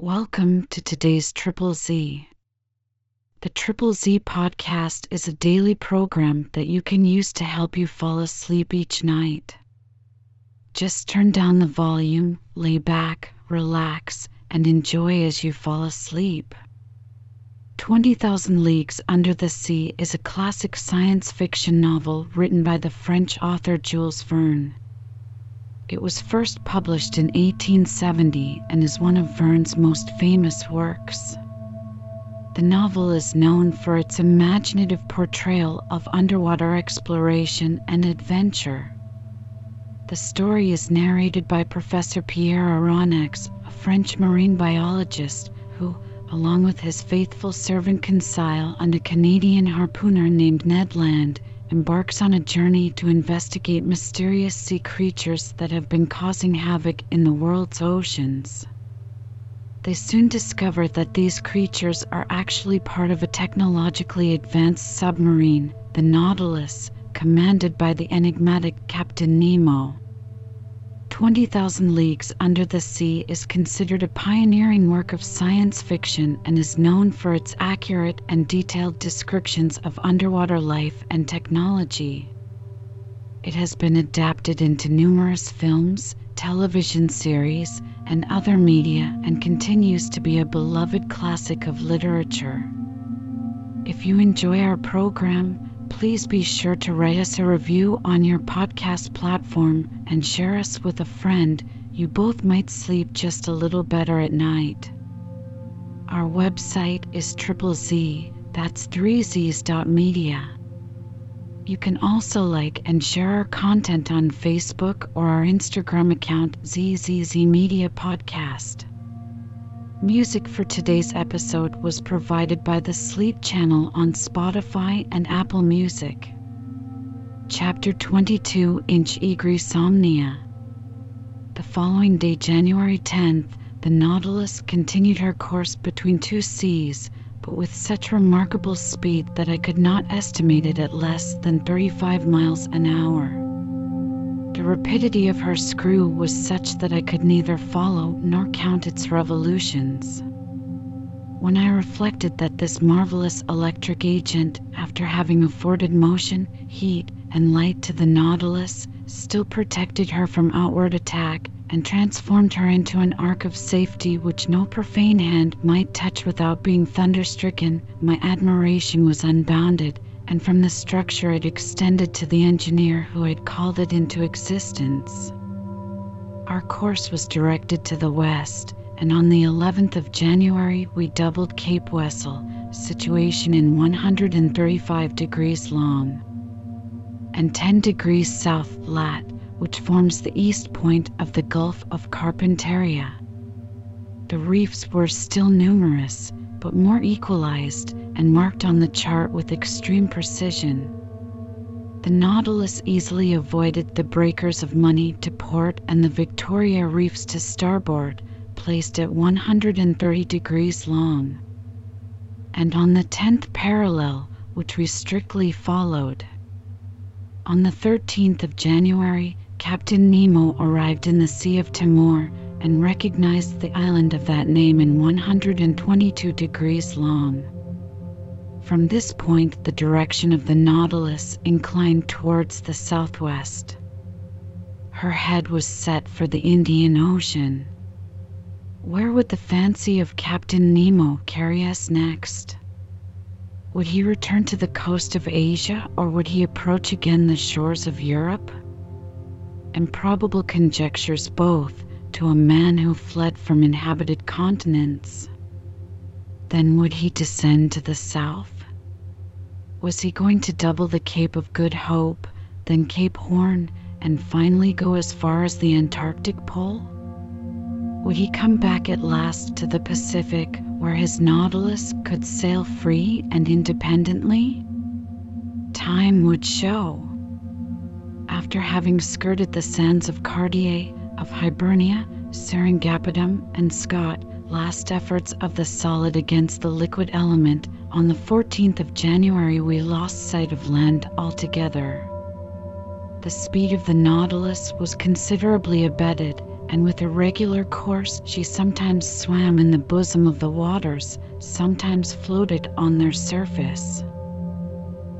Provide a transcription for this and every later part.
Welcome to today's Triple Z. The Triple Z podcast is a daily program that you can use to help you fall asleep each night. Just turn down the volume, lay back, relax, and enjoy as you fall asleep. 20,000 Leagues Under the Sea is a classic science fiction novel written by the French author Jules Verne. It was first published in 1870 and is one of Verne's most famous works. The novel is known for its imaginative portrayal of underwater exploration and adventure. The story is narrated by Professor Pierre Aronnax, a French marine biologist who, along with his faithful servant Conseil and a Canadian harpooner named Ned Land, embarks on a journey to investigate mysterious sea creatures that have been causing havoc in the world's oceans. They soon discover that these creatures are actually part of a technologically advanced submarine, the Nautilus, commanded by the enigmatic Captain Nemo. 20,000 Leagues Under the Sea is considered a pioneering work of science fiction and is known for its accurate and detailed descriptions of underwater life and technology. It has been adapted into numerous films, television series, and other media and continues to be a beloved classic of literature. If you enjoy our program, please be sure to write us a review on your podcast platform and share us with a friend. You both might sleep just a little better at night. Our website is triple Z, that's 3Z's media. You can also like and share our content on Facebook or our Instagram account ZZZ Media Podcast. Music for today's episode was provided by the Sleep Channel on Spotify and Apple Music. Chapter 22 Inch Somnia. The following day, January 10th, the Nautilus continued her course between two seas, but with such remarkable speed that I could not estimate it at less than 35 miles an hour. The rapidity of her screw was such that I could neither follow nor count its revolutions. When I reflected that this marvelous electric agent, after having afforded motion, heat, and light to the Nautilus, still protected her from outward attack and transformed her into an ark of safety which no profane hand might touch without being thunderstricken, my admiration was unbounded and from the structure it extended to the engineer who had called it into existence. Our course was directed to the west, and on the 11th of January we doubled Cape Wessel, situation in 135 degrees long, and 10 degrees south lat, which forms the east point of the Gulf of Carpentaria. The reefs were still numerous, but more equalized and marked on the chart with extreme precision. The Nautilus easily avoided the breakers of money to port and the Victoria reefs to starboard, placed at 130 degrees long, and on the 10th parallel, which we strictly followed. On the 13th of January, Captain Nemo arrived in the Sea of Timor and recognized the island of that name in 122 degrees long. From this point, the direction of the Nautilus inclined towards the southwest. Her head was set for the Indian Ocean. Where would the fancy of Captain Nemo carry us next? Would he return to the coast of Asia or would he approach again the shores of Europe? Improbable conjectures both to a man who fled from inhabited continents. Then would he descend to the south? Was he going to double the Cape of Good Hope, then Cape Horn, and finally go as far as the Antarctic Pole? Would he come back at last to the Pacific where his Nautilus could sail free and independently? Time would show. After having skirted the sands of Cartier, of Hibernia, Seringapatam, and Scott, last efforts of the solid against the liquid element, on the 14th of January we lost sight of land altogether. The speed of the Nautilus was considerably abated, and with a regular course she sometimes swam in the bosom of the waters, sometimes floated on their surface.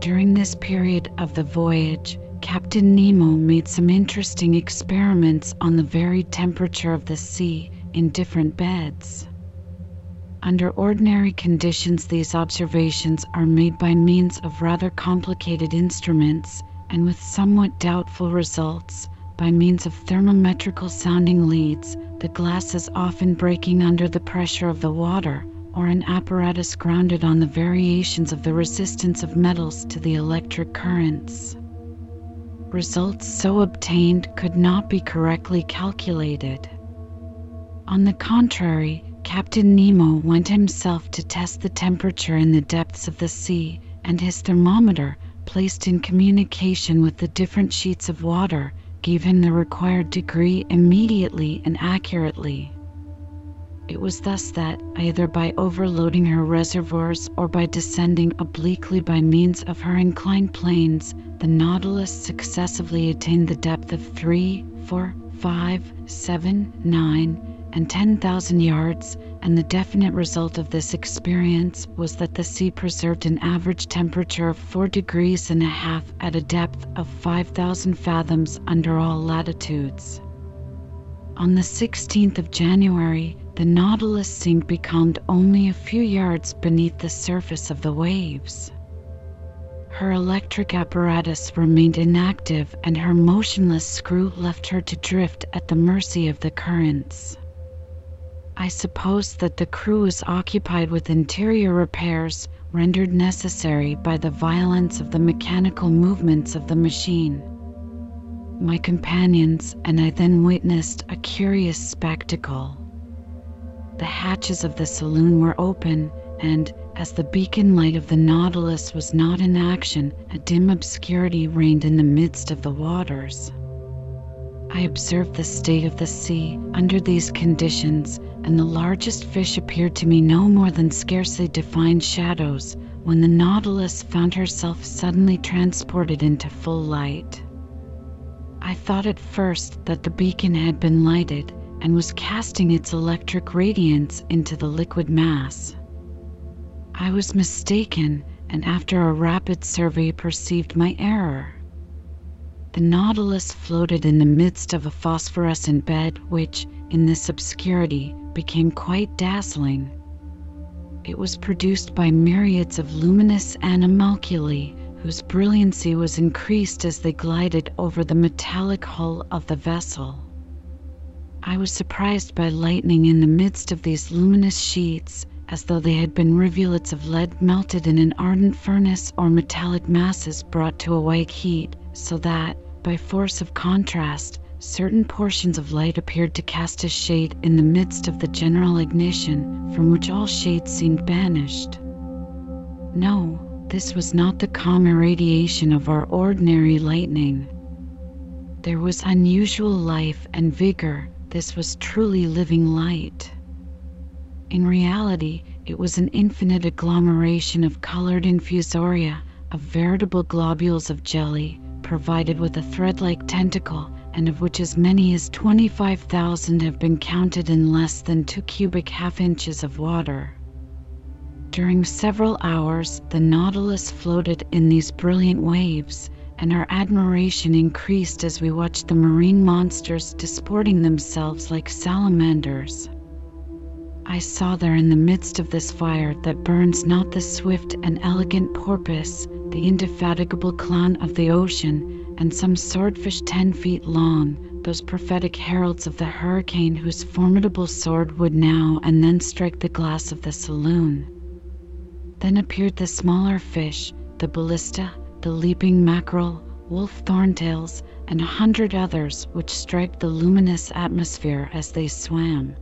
During this period of the voyage, Captain Nemo made some interesting experiments on the varied temperature of the sea in different beds. Under ordinary conditions, these observations are made by means of rather complicated instruments and with somewhat doubtful results by means of thermometrical sounding leads, the glasses often breaking under the pressure of the water, or an apparatus grounded on the variations of the resistance of metals to the electric currents. Results so obtained could not be correctly calculated. On the contrary, Captain Nemo went himself to test the temperature in the depths of the sea, and his thermometer, placed in communication with the different sheets of water, gave him the required degree immediately and accurately. It was thus that, either by overloading her reservoirs or by descending obliquely by means of her inclined planes, the Nautilus successively attained the depth of three, four, five, seven, nine, and 10,000 yards, and the definite result of this experience was that the sea preserved an average temperature of 4 degrees and a half at a depth of 5,000 fathoms under all latitudes. On the 16th of January, the Nautilus sink becalmed only a few yards beneath the surface of the waves. Her electric apparatus remained inactive and her motionless screw left her to drift at the mercy of the currents. I suppose that the crew was occupied with interior repairs rendered necessary by the violence of the mechanical movements of the machine. My companions and I then witnessed a curious spectacle. The hatches of the saloon were open, and, as the beacon light of the Nautilus was not in action, a dim obscurity reigned in the midst of the waters. I observed the state of the sea under these conditions, and the largest fish appeared to me no more than scarcely defined shadows when the Nautilus found herself suddenly transported into full light. I thought at first that the beacon had been lighted and was casting its electric radiance into the liquid mass. I was mistaken, and after a rapid survey perceived my error. The Nautilus floated in the midst of a phosphorescent bed, which, in this obscurity, became quite dazzling. It was produced by myriads of luminous animalculae, whose brilliancy was increased as they glided over the metallic hull of the vessel. I was surprised by lightning in the midst of these luminous sheets, as though they had been rivulets of lead melted in an ardent furnace or metallic masses brought to a white heat, so that, by force of contrast, certain portions of light appeared to cast a shade in the midst of the general ignition, from which all shades seemed banished. No, this was not the calm irradiation of our ordinary lightning. There was unusual life and vigor, this was truly living light. In reality, it was an infinite agglomeration of colored infusoria, of veritable globules of jelly, provided with a thread like tentacle, and of which as many as 25,000 have been counted in less than two cubic half inches of water. During several hours, the Nautilus floated in these brilliant waves, and our admiration increased as we watched the marine monsters disporting themselves like salamanders. I saw there in the midst of this fire that burns not the swift and elegant porpoise, the indefatigable clown of the ocean, and some swordfish ten feet long, those prophetic heralds of the hurricane whose formidable sword would now and then strike the glass of the saloon. Then appeared the smaller fish, the balista, the leaping mackerel, wolf thorntails, and a hundred others which striped the luminous atmosphere as they swam.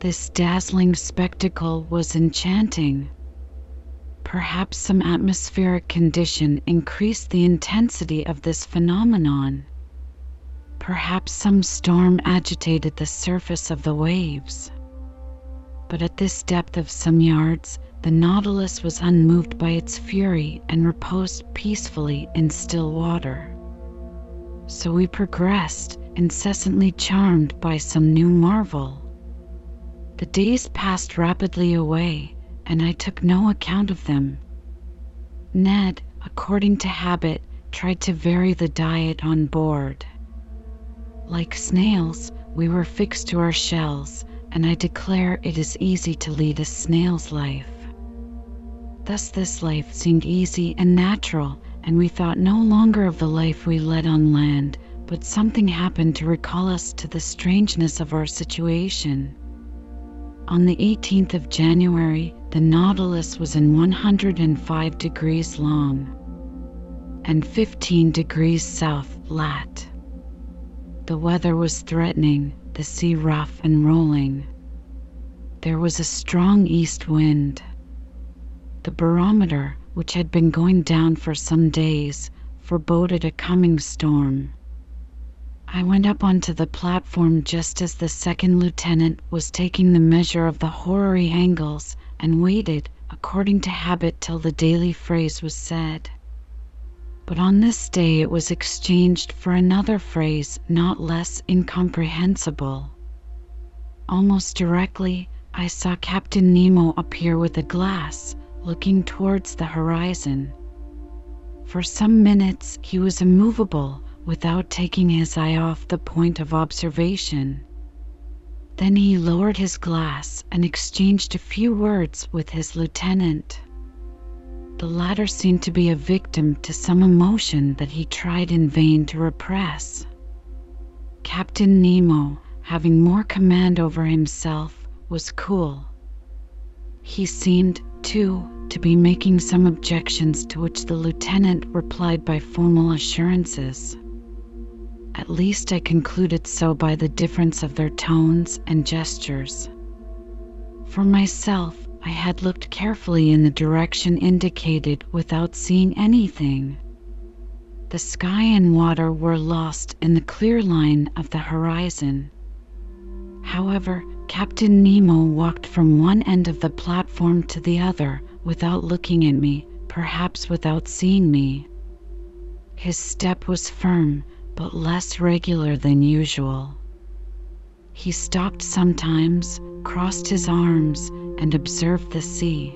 This dazzling spectacle was enchanting. Perhaps some atmospheric condition increased the intensity of this phenomenon. Perhaps some storm agitated the surface of the waves. But at this depth of some yards, the Nautilus was unmoved by its fury and reposed peacefully in still water. So we progressed, incessantly charmed by some new marvel. The days passed rapidly away, and I took no account of them. Ned, according to habit, tried to vary the diet on board. Like snails, we were fixed to our shells, and I declare it is easy to lead a snail's life. Thus, this life seemed easy and natural, and we thought no longer of the life we led on land, but something happened to recall us to the strangeness of our situation. On the 18th of January, the Nautilus was in 105 degrees long and 15 degrees south lat. The weather was threatening, the sea rough and rolling. There was a strong east wind. The barometer, which had been going down for some days, foreboded a coming storm. I went up onto the platform just as the second lieutenant was taking the measure of the hour angles and waited, according to habit, till the daily phrase was said. But on this day it was exchanged for another phrase not less incomprehensible. Almost directly I saw Captain Nemo appear with a glass, looking towards the horizon. For some minutes he was immovable, without taking his eye off the point of observation. Then he lowered his glass and exchanged a few words with his lieutenant. The latter seemed to be a victim to some emotion that he tried in vain to repress. Captain Nemo, having more command over himself, was cool. He seemed, too, to be making some objections to which the lieutenant replied by formal assurances. At least I concluded so by the difference of their tones and gestures. For myself, I had looked carefully in the direction indicated without seeing anything. The sky and water were lost in the clear line of the horizon. However, Captain Nemo walked from one end of the platform to the other without looking at me, perhaps without seeing me. His step was firm, but less regular than usual. He stopped sometimes, crossed his arms, and observed the sea.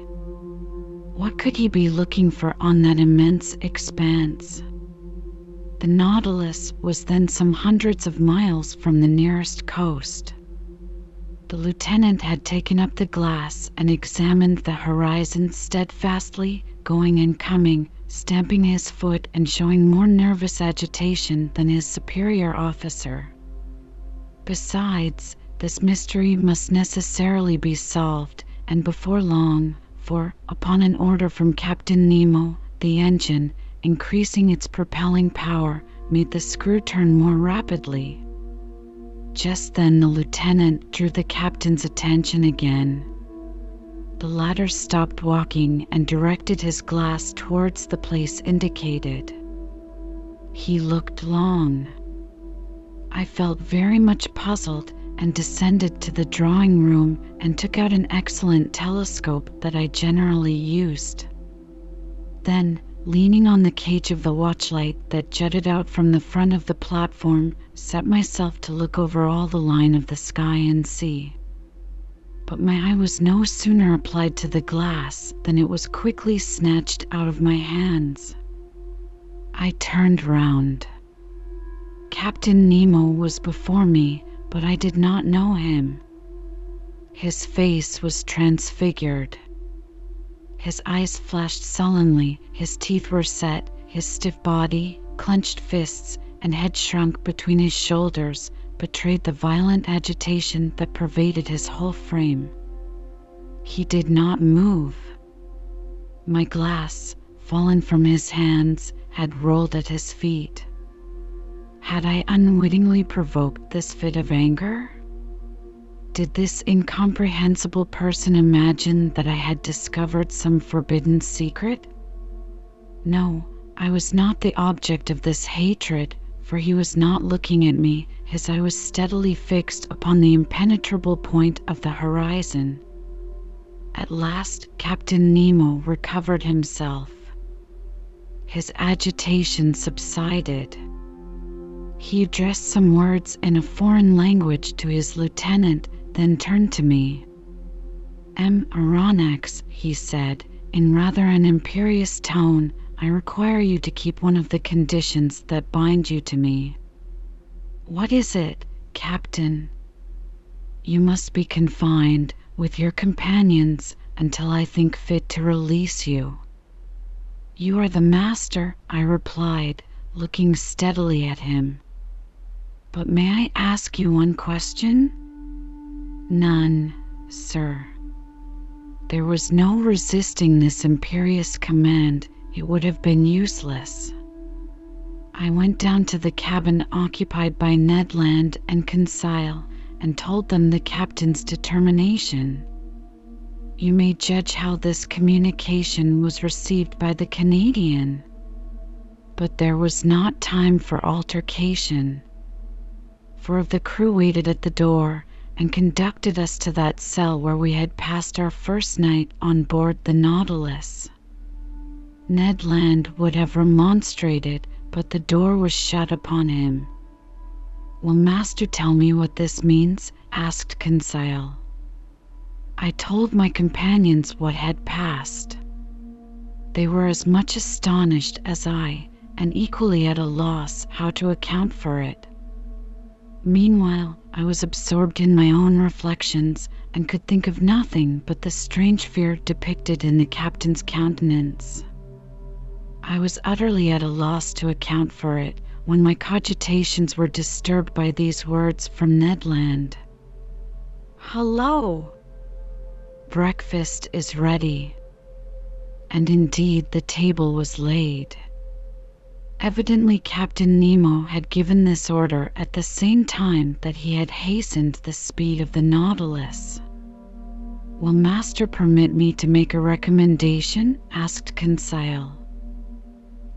What could he be looking for on that immense expanse? The Nautilus was then some hundreds of miles from the nearest coast. The lieutenant had taken up the glass and examined the horizon steadfastly, going and coming, stamping his foot and showing more nervous agitation than his superior officer. Besides, this mystery must necessarily be solved, and before long, for, upon an order from Captain Nemo, the engine, increasing its propelling power, made the screw turn more rapidly. Just then the lieutenant drew the captain's attention again. The latter stopped walking and directed his glass towards the place indicated. He looked long. I felt very much puzzled and descended to the drawing room and took out an excellent telescope that I generally used. Then, leaning on the cage of the watchlight that jutted out from the front of the platform, set myself to look over all the line of the sky and sea. But my eye was no sooner applied to the glass than it was quickly snatched out of my hands. I turned round. Captain Nemo was before me, but I did not know him. His face was transfigured. His eyes flashed sullenly, his teeth were set, his stiff body, clenched fists, and head shrunk between his shoulders betrayed the violent agitation that pervaded his whole frame. He did not move. My glass, fallen from his hands, had rolled at his feet. Had I unwittingly provoked this fit of anger? Did this incomprehensible person imagine that I had discovered some forbidden secret? No, I was not the object of this hatred, for he was not looking at me, his eye was steadily fixed upon the impenetrable point of the horizon. At last Captain Nemo recovered himself. His agitation subsided. He addressed some words in a foreign language to his lieutenant, then turned to me. M. Aronnax, he said, in rather an imperious tone, I require you to keep one of the conditions that bind you to me. What is it, Captain? You must be confined with your companions until I think fit to release you. You are the master, I replied, looking steadily at him. But may I ask you one question? None, sir. There was no resisting this imperious command, it would have been useless. I went down to the cabin occupied by Ned Land and Conseil and told them the captain's determination. You may judge how this communication was received by the Canadian. But there was not time for altercation. Four of the crew waited at the door and conducted us to that cell where we had passed our first night on board the Nautilus. Ned Land would have remonstrated, but the door was shut upon him. Will Master tell me what this means? asked Conseil. I told my companions what had passed. They were as much astonished as I, and equally at a loss how to account for it. Meanwhile, I was absorbed in my own reflections and could think of nothing but the strange fear depicted in the captain's countenance. I was utterly at a loss to account for it when my cogitations were disturbed by these words from Ned Land. Hello! Breakfast is ready. And indeed, the table was laid. Evidently, Captain Nemo had given this order at the same time that he had hastened the speed of the Nautilus. Will Master permit me to make a recommendation? asked Conseil.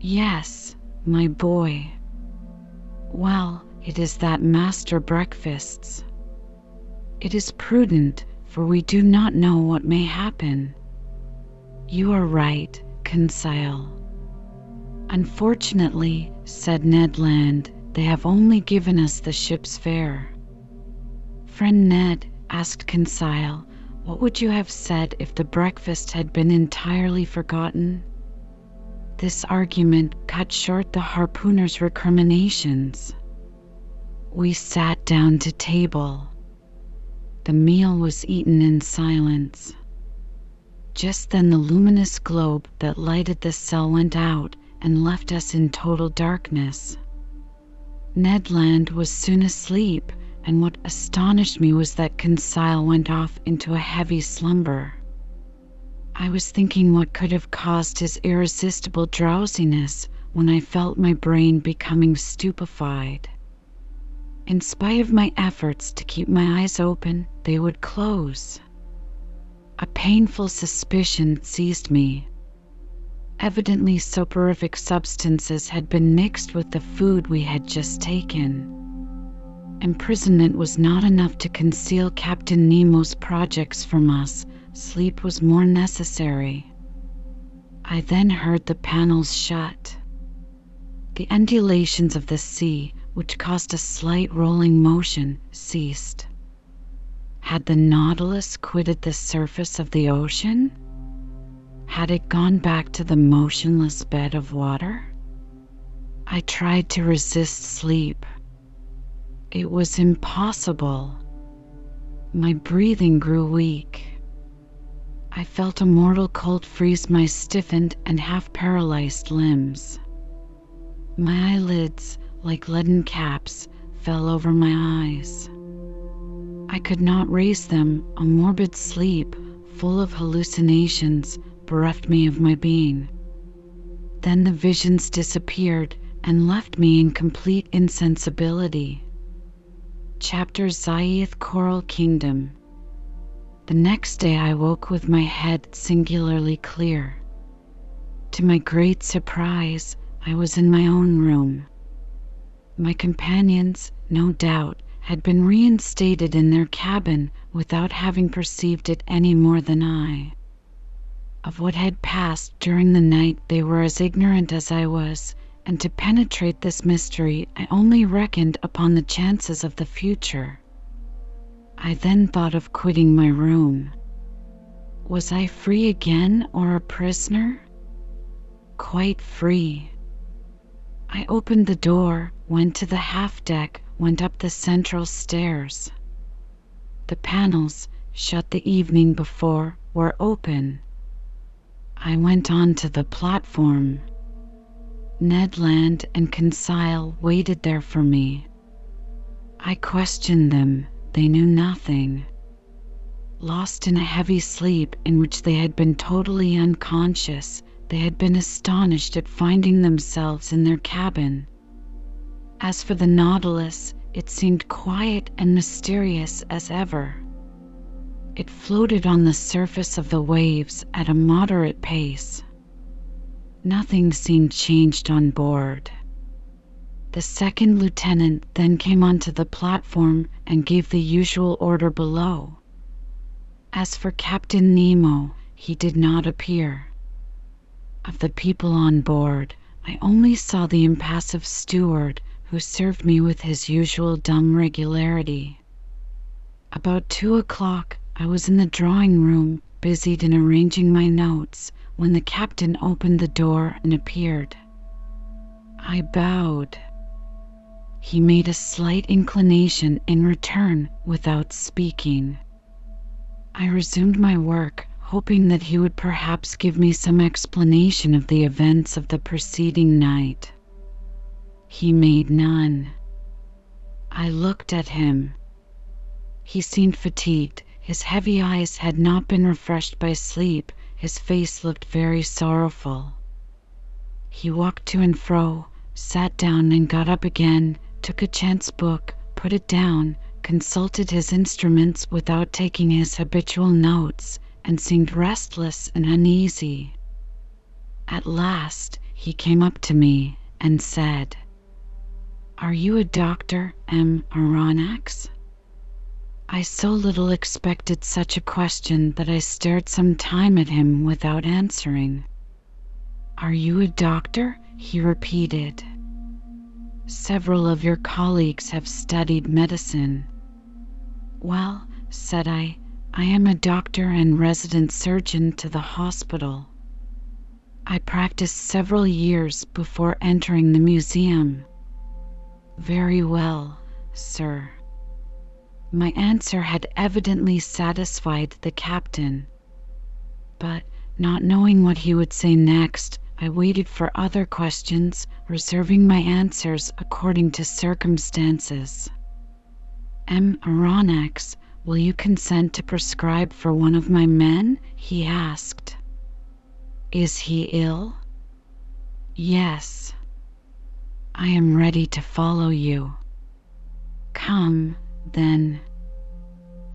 Yes, my boy. Well, it is that Master breakfasts. It is prudent for we do not know what may happen. You are right, Conseil. Unfortunately, said Ned Land, they have only given us the ship's fare. Friend Ned, asked Conseil, what would you have said if the breakfast had been entirely forgotten? This argument cut short the harpooner's recriminations. We sat down to table. The meal was eaten in silence. Just then the luminous globe that lighted the cell went out and left us in total darkness. Ned Land was soon asleep, and what astonished me was that Conseil went off into a heavy slumber. I was thinking what could have caused his irresistible drowsiness when I felt my brain becoming stupefied. In spite of my efforts to keep my eyes open, they would close. A painful suspicion seized me. Evidently, soporific substances had been mixed with the food we had just taken. Imprisonment was not enough to conceal Captain Nemo's projects from us, sleep was more necessary. I then heard the panels shut. The undulations of the sea which caused a slight rolling motion, ceased. Had the Nautilus quitted the surface of the ocean? Had it gone back to the motionless bed of water? I tried to resist sleep. It was impossible. My breathing grew weak. I felt a mortal cold freeze my stiffened and half paralyzed limbs. My eyelids, like leaden caps, fell over my eyes. I could not raise them. A morbid sleep, full of hallucinations, bereft me of my being. Then the visions disappeared and left me in complete insensibility. Chapter Zaeth Coral Kingdom The next day I woke with my head singularly clear. To my great surprise, I was in my own room. My companions, no doubt, had been reinstated in their cabin without having perceived it any more than I. Of what had passed during the night they were as ignorant as I was, and to penetrate this mystery I only reckoned upon the chances of the future. I then thought of quitting my room. Was I free again or a prisoner? Quite free. I opened the door, went to the half deck, went up the central stairs. The panels, shut the evening before, were open. I went on to the platform. Ned Land and Conseil waited there for me. I questioned them. They knew nothing. Lost in a heavy sleep in which they had been totally unconscious, they had been astonished at finding themselves in their cabin. As for the Nautilus, it seemed quiet and mysterious as ever. It floated on the surface of the waves at a moderate pace. Nothing seemed changed on board. The second lieutenant then came onto the platform and gave the usual order below. As for Captain Nemo, he did not appear. Of the people on board, I only saw the impassive steward, who served me with his usual dumb regularity. About two o'clock I was in the drawing room, busied in arranging my notes, when the captain opened the door and appeared. I bowed. He made a slight inclination in return without speaking. I resumed my work, hoping that he would perhaps give me some explanation of the events of the preceding night. He made none. I looked at him. He seemed fatigued his heavy eyes had not been refreshed by sleep, his face looked very sorrowful. He walked to and fro, sat down and got up again, took a chance book, put it down, consulted his instruments without taking his habitual notes, and seemed restless and uneasy. At last he came up to me and said, "Are you a doctor, M. Aronnax?" I so little expected such a question that I stared some time at him without answering. "Are you a doctor?" he repeated. "Several of your colleagues have studied medicine." "Well," said I, "I am a doctor and resident surgeon to the hospital. I practiced several years before entering the museum." "Very well, sir. My answer had evidently satisfied the captain. But, not knowing what he would say next, I waited for other questions, reserving my answers according to circumstances. "M. Aronnax, will you consent to prescribe for one of my men?" he asked. "Is he ill?" "Yes." "I am ready to follow you." "Come then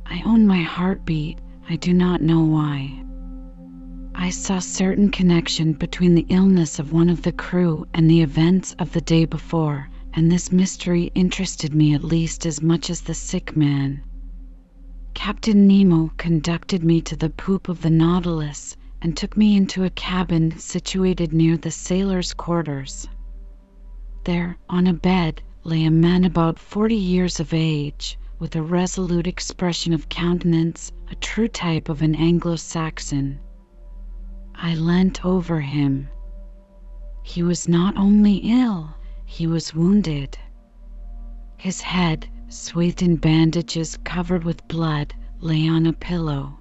I own my heartbeat, I do not know why. I saw certain connection between the illness of one of the crew and the events of the day before, and this mystery interested me at least as much as the sick man. Captain Nemo conducted me to the poop of the Nautilus and took me into a cabin situated near the sailors' quarters. There, on a bed, lay a man about forty years of age, with a resolute expression of countenance, a true type of an Anglo Saxon. I leant over him. He was not only ill, he was wounded. His head, swathed in bandages covered with blood, lay on a pillow.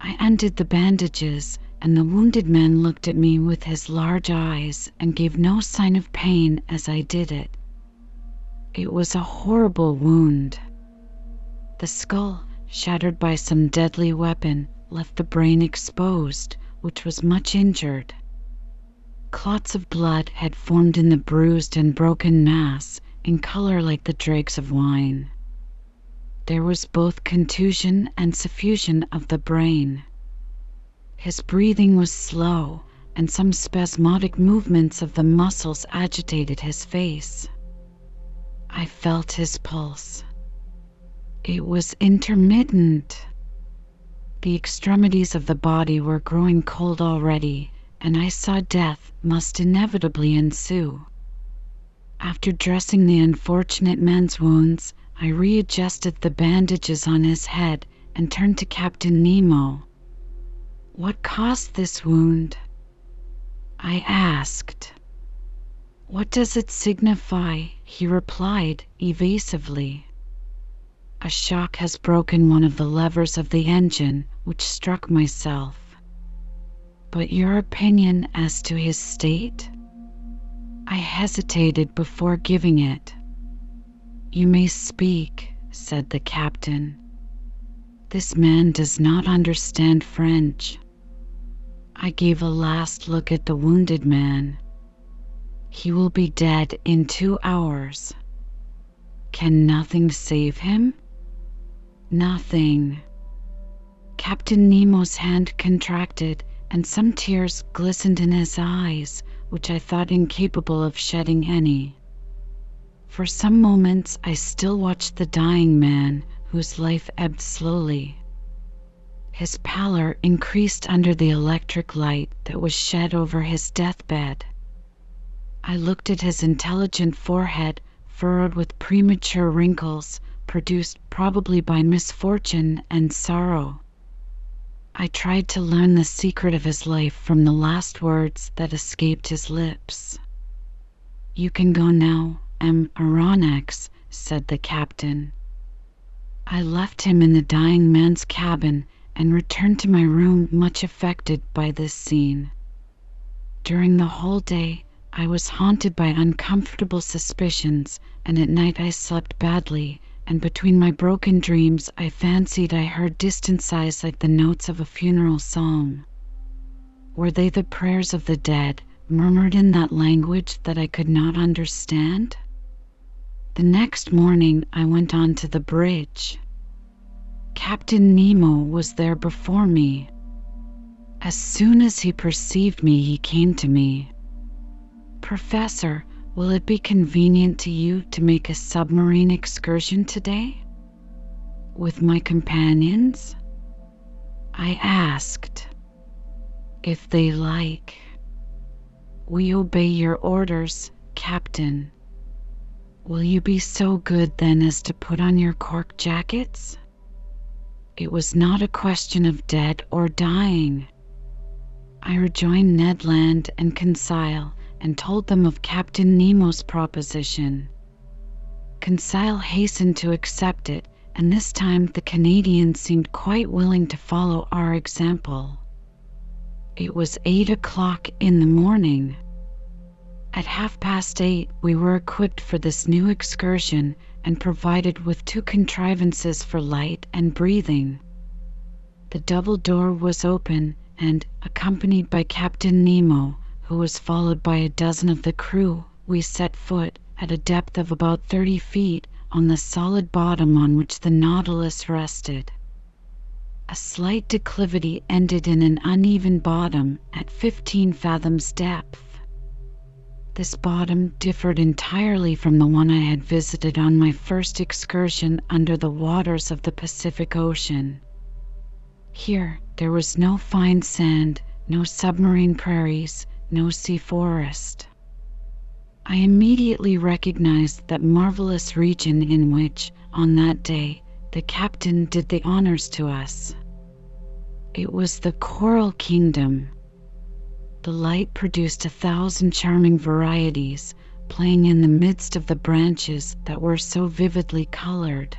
I undid the bandages, and the wounded man looked at me with his large eyes and gave no sign of pain as I did it. It was a horrible wound. The skull, shattered by some deadly weapon, left the brain exposed, which was much injured. Clots of blood had formed in the bruised and broken mass, in color like the dregs of wine. There was both contusion and suffusion of the brain. His breathing was slow, and some spasmodic movements of the muscles agitated his face. I felt his pulse. It was intermittent. The extremities of the body were growing cold already, and I saw death must inevitably ensue. After dressing the unfortunate man's wounds, I readjusted the bandages on his head and turned to Captain Nemo. What caused this wound? I asked. What does it signify? He replied evasively. A shock has broken one of the levers of the engine, which struck myself. But your opinion as to his state? I hesitated before giving it. You may speak, said the captain. This man does not understand French. I gave a last look at the wounded man. He will be dead in two hours. Can nothing save him? Nothing. Captain Nemo's hand contracted, and some tears glistened in his eyes, which I thought incapable of shedding any. For some moments I still watched the dying man, whose life ebbed slowly. His pallor increased under the electric light that was shed over his deathbed. I looked at his intelligent forehead, furrowed with premature wrinkles, produced probably by misfortune and sorrow. I tried to learn the secret of his life from the last words that escaped his lips. "You can go now, M. Aronnax," said the captain. I left him in the dying man's cabin and returned to my room much affected by this scene. During the whole day I was haunted by uncomfortable suspicions, and at night I slept badly and between my broken dreams I fancied I heard distant sighs like the notes of a funeral psalm. Were they the prayers of the dead, murmured in that language that I could not understand? The next morning I went on to the bridge. Captain Nemo was there before me. As soon as he perceived me, he came to me. Professor, Will it be convenient to you to make a submarine excursion today? With my companions? I asked. If they like. We obey your orders, Captain. Will you be so good then as to put on your cork jackets? It was not a question of dead or dying. I rejoined Ned Land and Conseil and told them of Captain Nemo's proposition. Conseil hastened to accept it, and this time the Canadians seemed quite willing to follow our example. It was eight o'clock in the morning. At half past eight, we were equipped for this new excursion and provided with two contrivances for light and breathing. The double door was open, and, accompanied by Captain Nemo, who was followed by a dozen of the crew, we set foot, at a depth of about thirty feet, on the solid bottom on which the Nautilus rested. A slight declivity ended in an uneven bottom at fifteen fathoms depth. This bottom differed entirely from the one I had visited on my first excursion under the waters of the Pacific Ocean. Here there was no fine sand, no submarine prairies, no sea forest. I immediately recognized that marvelous region in which, on that day, the captain did the honors to us. It was the Coral Kingdom. The light produced a thousand charming varieties, playing in the midst of the branches that were so vividly colored.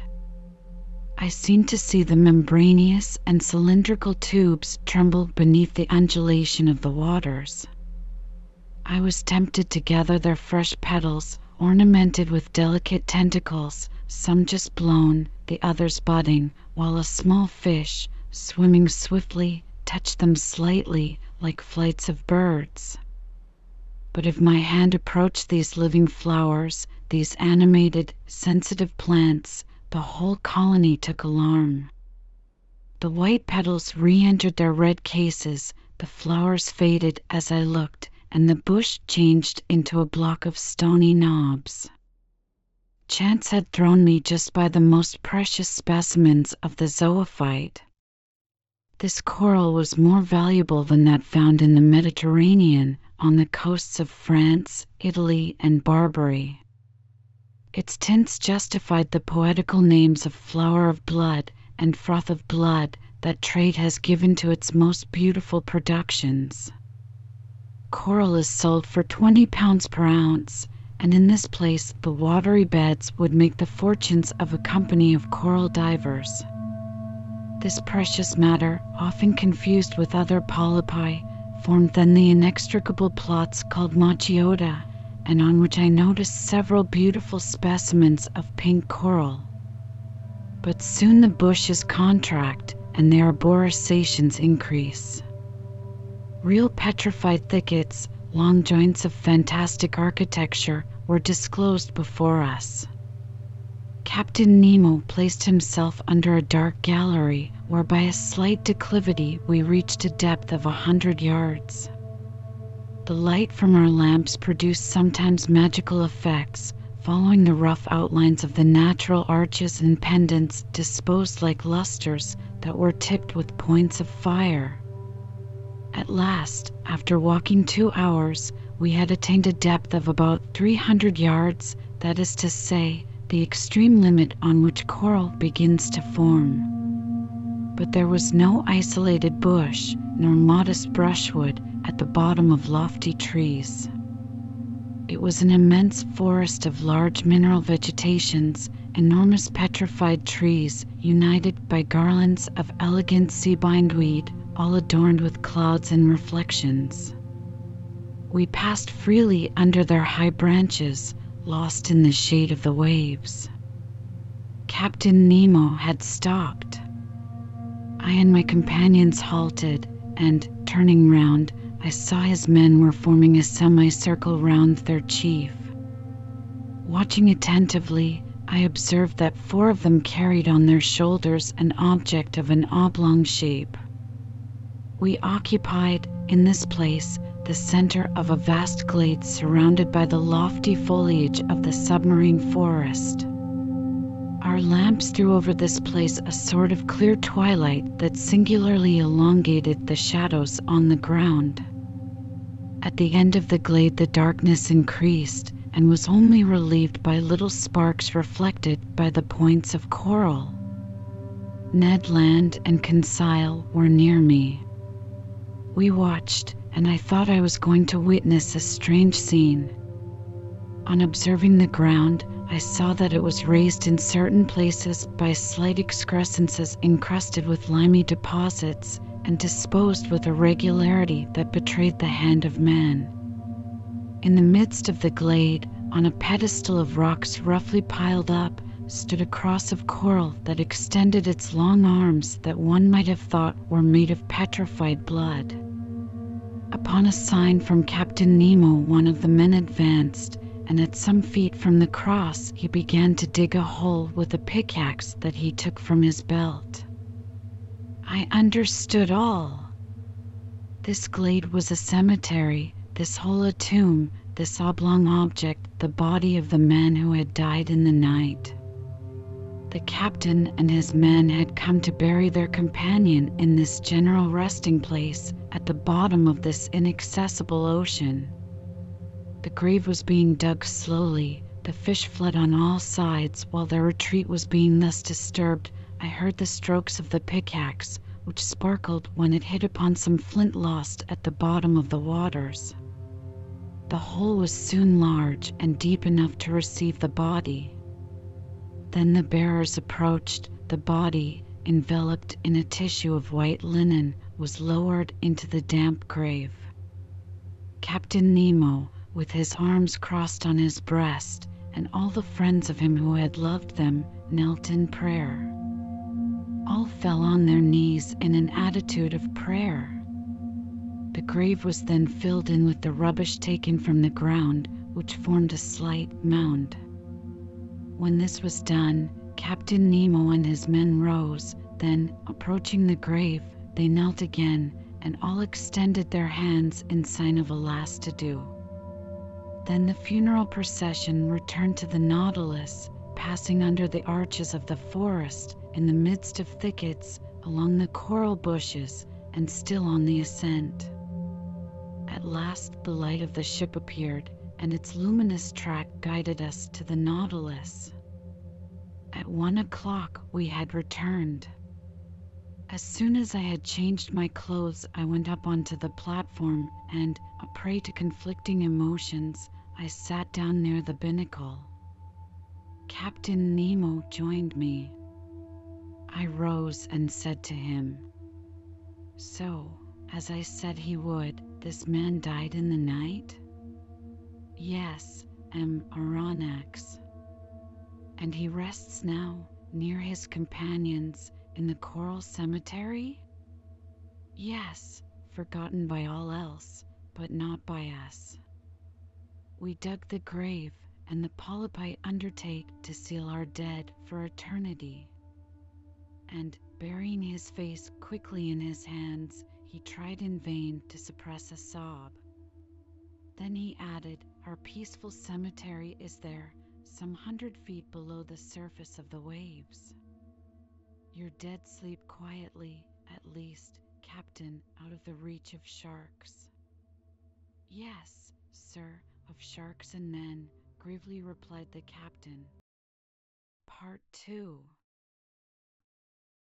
I seemed to see the membranous and cylindrical tubes tremble beneath the undulation of the waters. I was tempted to gather their fresh petals, ornamented with delicate tentacles, some just blown, the others budding, while a small fish, swimming swiftly, touched them slightly, like flights of birds. But if my hand approached these living flowers, these animated, sensitive plants, the whole colony took alarm. The white petals re entered their red cases, the flowers faded as I looked, and the bush changed into a block of stony knobs. Chance had thrown me just by the most precious specimens of the zoophyte. This coral was more valuable than that found in the Mediterranean on the coasts of France, Italy, and Barbary. Its tints justified the poetical names of flower of blood and froth of blood that trade has given to its most beautiful productions. Coral is sold for 20 pounds per ounce, and in this place the watery beds would make the fortunes of a company of coral divers. This precious matter, often confused with other polypi, formed then the inextricable plots called macciota, and on which I noticed several beautiful specimens of pink coral. But soon the bushes contract and their arborizations increase. Real petrified thickets, long joints of fantastic architecture, were disclosed before us. Captain Nemo placed himself under a dark gallery where by a slight declivity we reached a depth of a hundred yards. The light from our lamps produced sometimes magical effects, following the rough outlines of the natural arches and pendants disposed like lustres that were tipped with points of fire. At last, after walking two hours, we had attained a depth of about 300 yards, that is to say, the extreme limit on which coral begins to form. But there was no isolated bush nor modest brushwood at the bottom of lofty trees. It was an immense forest of large mineral vegetations, enormous petrified trees united by garlands of elegant sea bindweed all adorned with clouds and reflections. We passed freely under their high branches, lost in the shade of the waves. Captain Nemo had stopped. I and my companions halted, and, turning round, I saw his men were forming a semicircle round their chief. Watching attentively, I observed that four of them carried on their shoulders an object of an oblong shape. We occupied, in this place, the center of a vast glade surrounded by the lofty foliage of the submarine forest. Our lamps threw over this place a sort of clear twilight that singularly elongated the shadows on the ground. At the end of the glade, the darkness increased and was only relieved by little sparks reflected by the points of coral. Ned Land and Conseil were near me. We watched, and I thought I was going to witness a strange scene. On observing the ground, I saw that it was raised in certain places by slight excrescences encrusted with limy deposits and disposed with a regularity that betrayed the hand of man. In the midst of the glade, on a pedestal of rocks roughly piled up, stood a cross of coral that extended its long arms that one might have thought were made of petrified blood. Upon a sign from Captain Nemo, one of the men advanced, and at some feet from the cross he began to dig a hole with a pickaxe that he took from his belt. I understood all. This glade was a cemetery, this hole a tomb, this oblong object the body of the man who had died in the night. The captain and his men had come to bury their companion in this general resting place at the bottom of this inaccessible ocean. The grave was being dug slowly. The fish fled on all sides. While their retreat was being thus disturbed, I heard the strokes of the pickaxe, which sparkled when it hit upon some flint lost at the bottom of the waters. The hole was soon large and deep enough to receive the body. Then the bearers approached. The body, enveloped in a tissue of white linen, was lowered into the damp grave. Captain Nemo, with his arms crossed on his breast, and all the friends of him who had loved them, knelt in prayer. All fell on their knees in an attitude of prayer. The grave was then filled in with the rubbish taken from the ground, which formed a slight mound. When this was done, Captain Nemo and his men rose, then, approaching the grave, they knelt again, and all extended their hands in sign of a last adieu. Then the funeral procession returned to the Nautilus, passing under the arches of the forest, in the midst of thickets, along the coral bushes, and still on the ascent. At last, the light of the ship appeared, and its luminous track guided us to the Nautilus. At one o'clock, we had returned. As soon as I had changed my clothes, I went up onto the platform and, a prey to conflicting emotions, I sat down near the binnacle. Captain Nemo joined me. I rose and said to him, So, as I said he would, this man died in the night? Yes, M. Aronnax. And he rests now near his companions in the coral cemetery? Yes, forgotten by all else, but not by us. We dug the grave, and the polypi undertake to seal our dead for eternity. And, burying his face quickly in his hands, he tried in vain to suppress a sob. Then he added, Our peaceful cemetery is there, some hundred feet below the surface of the waves. Your dead sleep quietly, at least, Captain, out of the reach of sharks. Yes, sir, of sharks and men, gravely replied the captain. Part 2